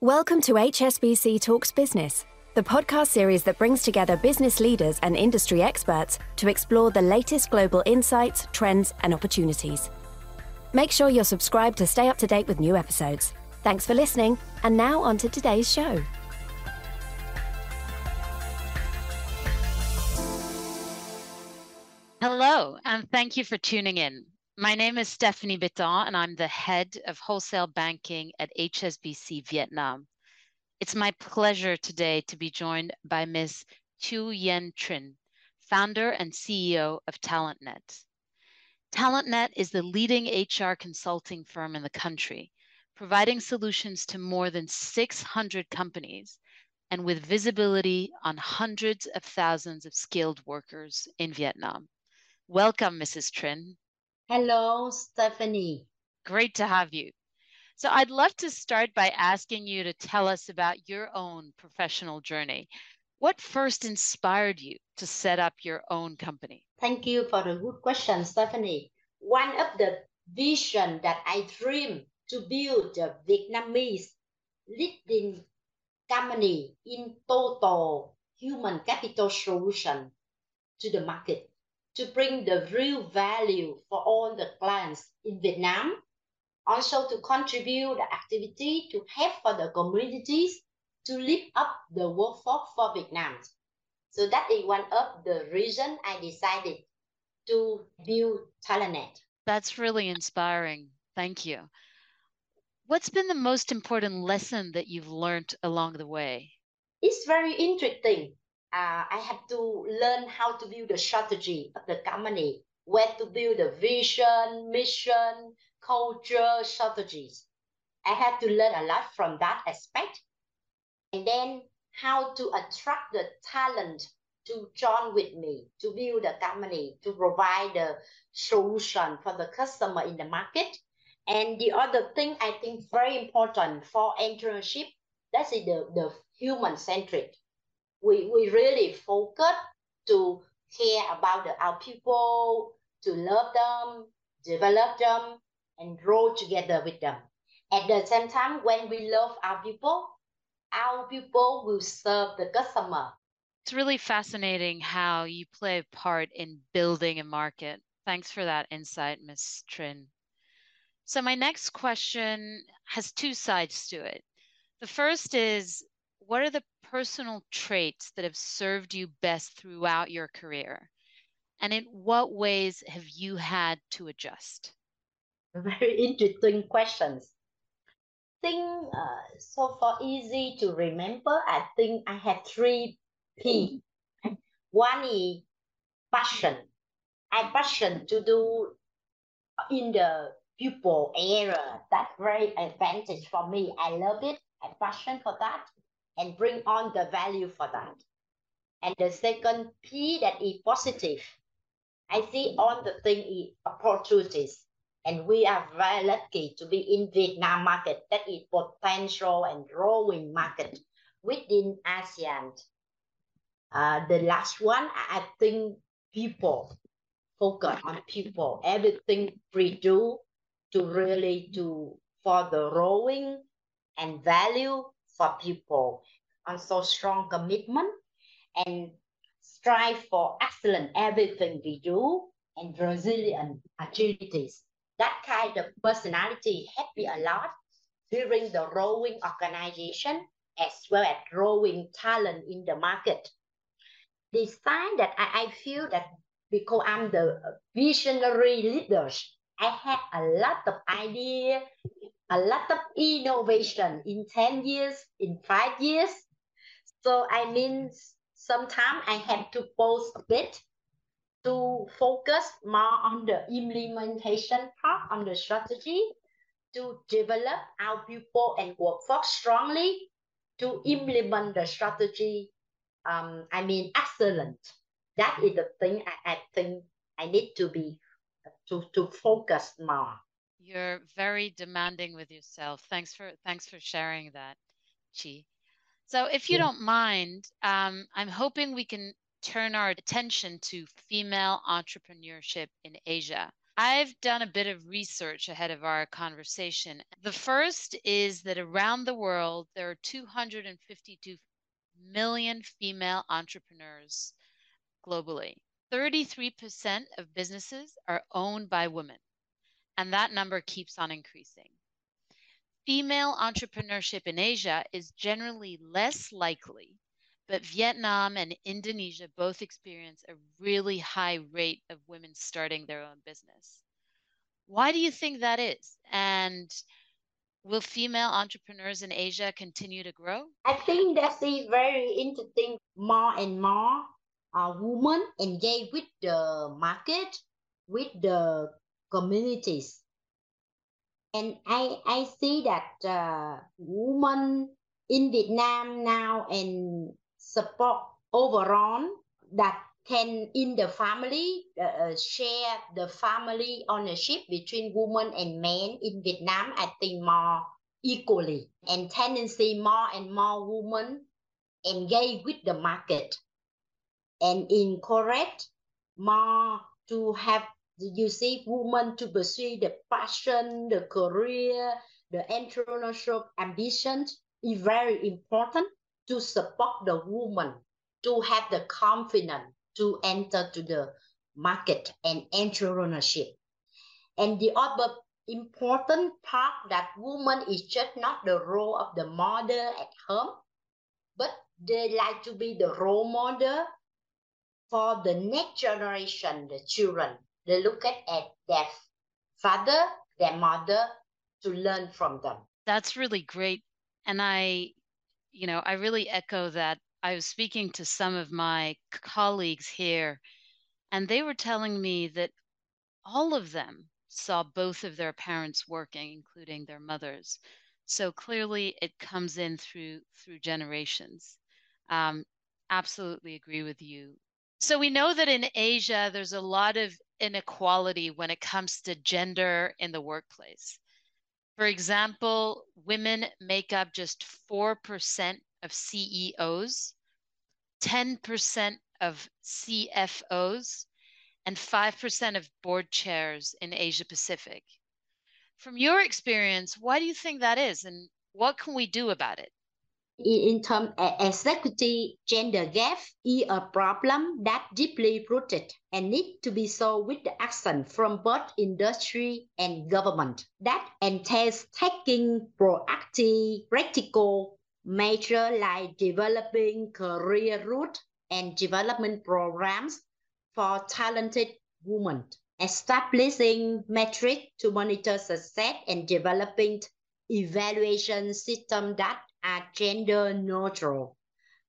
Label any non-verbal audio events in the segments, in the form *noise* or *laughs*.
Welcome to HSBC Talks Business, the podcast series that brings together business leaders and industry experts to explore the latest global insights, trends, and opportunities. Make sure you're subscribed to stay up to date with new episodes. Thanks for listening, and now on to today's show. Hello, and thank you for tuning in. My name is Stephanie Bitton, and I'm the head of wholesale banking at HSBC Vietnam. It's my pleasure today to be joined by Ms. Thu Yen Trinh, founder and CEO of TalentNet. TalentNet is the leading HR consulting firm in the country, providing solutions to more than 600 companies and with visibility on hundreds of thousands of skilled workers in Vietnam. Welcome, Mrs. Trinh. Hello, Stephanie. Great to have you. So, I'd love to start by asking you to tell us about your own professional journey. What first inspired you to set up your own company? Thank you for the good question, Stephanie. One of the vision that I dream to build a Vietnamese leading company in total human capital solution to the market to bring the real value for all the clients in Vietnam. Also to contribute the activity to help for the communities to lift up the workforce for Vietnam. So that is one of the reason I decided to build TalentNet. That's really inspiring. Thank you. What's been the most important lesson that you've learned along the way? It's very interesting uh, I have to learn how to build the strategy of the company, where to build the vision, mission, culture, strategies. I had to learn a lot from that aspect. And then how to attract the talent to join with me to build a company, to provide the solution for the customer in the market. And the other thing I think very important for entrepreneurship, that's the, the human centric we, we really focus to care about the, our people, to love them, develop them, and grow together with them. At the same time, when we love our people, our people will serve the customer. It's really fascinating how you play a part in building a market. Thanks for that insight, Ms. Trinh. So, my next question has two sides to it. The first is what are the personal traits that have served you best throughout your career? And in what ways have you had to adjust? *laughs* Very interesting questions. Think uh, so for easy to remember, I think I had three P. *laughs* One is passion. I passion to do in the people era. That's very advantage for me. I love it. I passion for that and bring on the value for that. And the second P that is positive. I see all the thing is opportunities. And we are very lucky to be in Vietnam market that is potential and growing market within ASEAN. Uh, the last one, I think people focus on people. Everything we do to really to for the growing and value for people. Also strong commitment and strive for excellent everything we do and resilient agilities. That kind of personality helped me a lot during the growing organization as well as growing talent in the market. The sign that I, I feel that because I'm the visionary leaders, I had a lot of idea a lot of innovation in 10 years, in five years. So I mean, sometimes I have to pause a bit to focus more on the implementation part, on the strategy, to develop our people and workforce strongly, to implement the strategy. Um, I mean, excellent. That is the thing I, I think I need to be to, to focus more. You're very demanding with yourself. Thanks for thanks for sharing that, Chi. So if you yeah. don't mind, um, I'm hoping we can turn our attention to female entrepreneurship in Asia. I've done a bit of research ahead of our conversation. The first is that around the world, there are 252 million female entrepreneurs globally. 33% of businesses are owned by women, and that number keeps on increasing. Female entrepreneurship in Asia is generally less likely, but Vietnam and Indonesia both experience a really high rate of women starting their own business. Why do you think that is? And will female entrepreneurs in Asia continue to grow? I think that's a very interesting. More and more uh, women engage with the market, with the communities. And I, I see that uh, women in Vietnam now and support overall that can in the family uh, uh, share the family ownership between women and men in Vietnam I think more equally and tendency more and more women engage with the market and encourage more to have you see women to pursue the passion the career the entrepreneurship ambitions is very important to support the woman to have the confidence to enter to the market and entrepreneurship and the other important part that woman is just not the role of the mother at home but they like to be the role model for the next generation, the children. They look at, at their father, their mother to learn from them. That's really great. And I, you know, I really echo that. I was speaking to some of my colleagues here, and they were telling me that all of them saw both of their parents working, including their mothers. So clearly, it comes in through through generations. Um, absolutely agree with you. So we know that in Asia, there's a lot of inequality when it comes to gender in the workplace. For example, women make up just 4% of CEOs, 10% of CFOs, and 5% of board chairs in Asia Pacific. From your experience, why do you think that is, and what can we do about it? In terms of executive gender gap is a problem that deeply rooted and need to be solved with the action from both industry and government. That entails taking proactive, practical measures like developing career route and development programs for talented women, establishing metrics to monitor success and developing evaluation system that are gender neutral.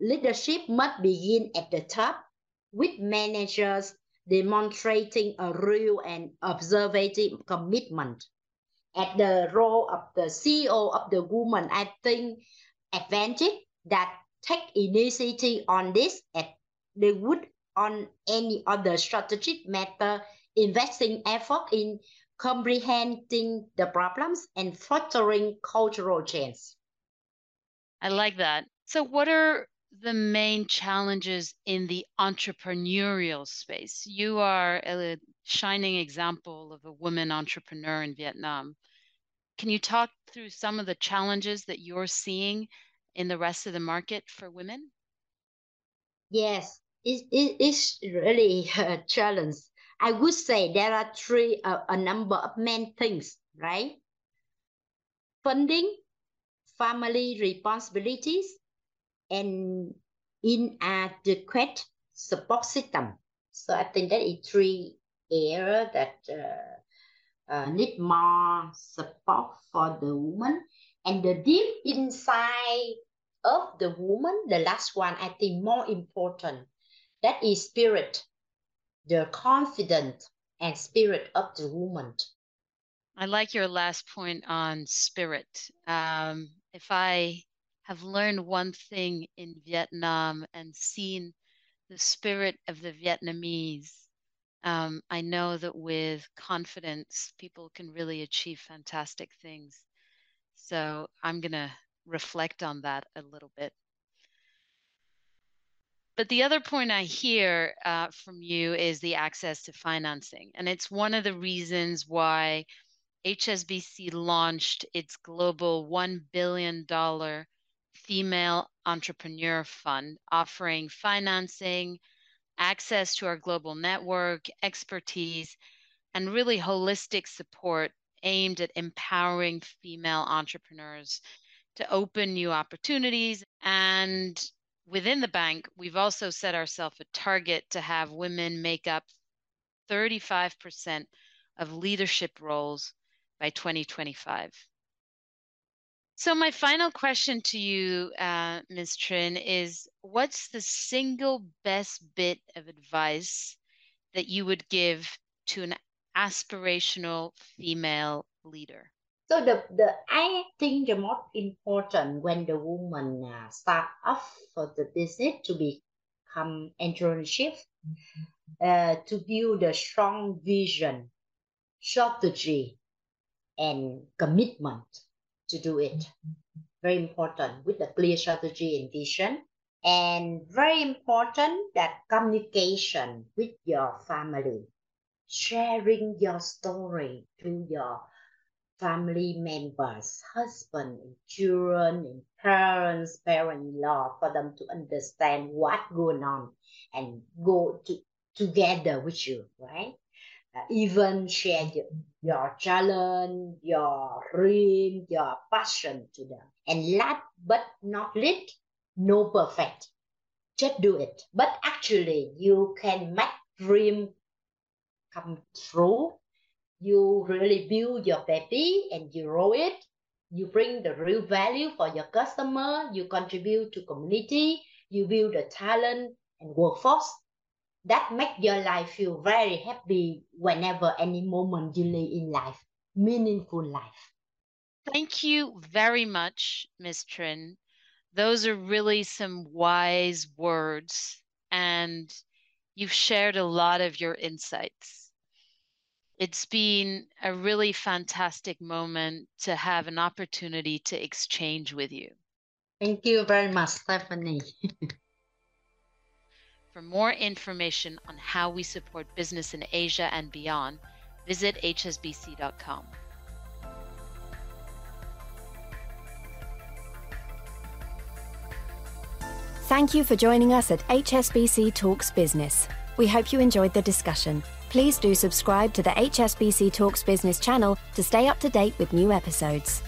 Leadership must begin at the top, with managers demonstrating a real and observative commitment. At the role of the CEO of the woman, I think advantage that take initiative on this at they would on any other strategic matter, investing effort in comprehending the problems and fostering cultural change. I like that. So, what are the main challenges in the entrepreneurial space? You are a shining example of a woman entrepreneur in Vietnam. Can you talk through some of the challenges that you're seeing in the rest of the market for women? Yes, it, it is really *laughs* a challenge. I would say there are three, uh, a number of main things, right? Funding, family responsibilities, and inadequate support system. So I think that is three areas that uh, uh, need more support for the woman. And the deep inside of the woman, the last one, I think more important, that is spirit, the confidence and spirit of the woman. I like your last point on spirit. Um, if I have learned one thing in Vietnam and seen the spirit of the Vietnamese, um, I know that with confidence, people can really achieve fantastic things. So I'm going to reflect on that a little bit. But the other point I hear uh, from you is the access to financing. And it's one of the reasons why HSBC launched its global $1 billion female entrepreneur fund, offering financing, access to our global network, expertise, and really holistic support aimed at empowering female entrepreneurs to open new opportunities. And within the bank, we've also set ourselves a target to have women make up 35% of leadership roles by 2025. So, my final question to you, uh, Ms. Trinh, is what's the single best bit of advice that you would give to an aspirational female leader? So the, the I think the most important when the woman uh, start off for the business to become entrepreneurship, uh, to build a strong vision, strategy, and commitment to do it. Very important with a clear strategy and vision. And very important that communication with your family, sharing your story to your family members, husband, and children, and parents, parent-in-law, for them to understand what's going on and go to, together with you, right? Even share your, challenge, your dream, your passion to them. And last but not least, no perfect. Just do it. But actually, you can make dream come true you really build your baby and you grow it you bring the real value for your customer you contribute to community you build a talent and workforce that make your life feel very happy whenever any moment you live in life meaningful life thank you very much ms Trinh. those are really some wise words and you've shared a lot of your insights it's been a really fantastic moment to have an opportunity to exchange with you. Thank you very much, Stephanie. *laughs* For more information on how we support business in Asia and beyond, visit hsbc.com. Thank you for joining us at HSBC Talks Business. We hope you enjoyed the discussion. Please do subscribe to the HSBC Talks Business channel to stay up to date with new episodes.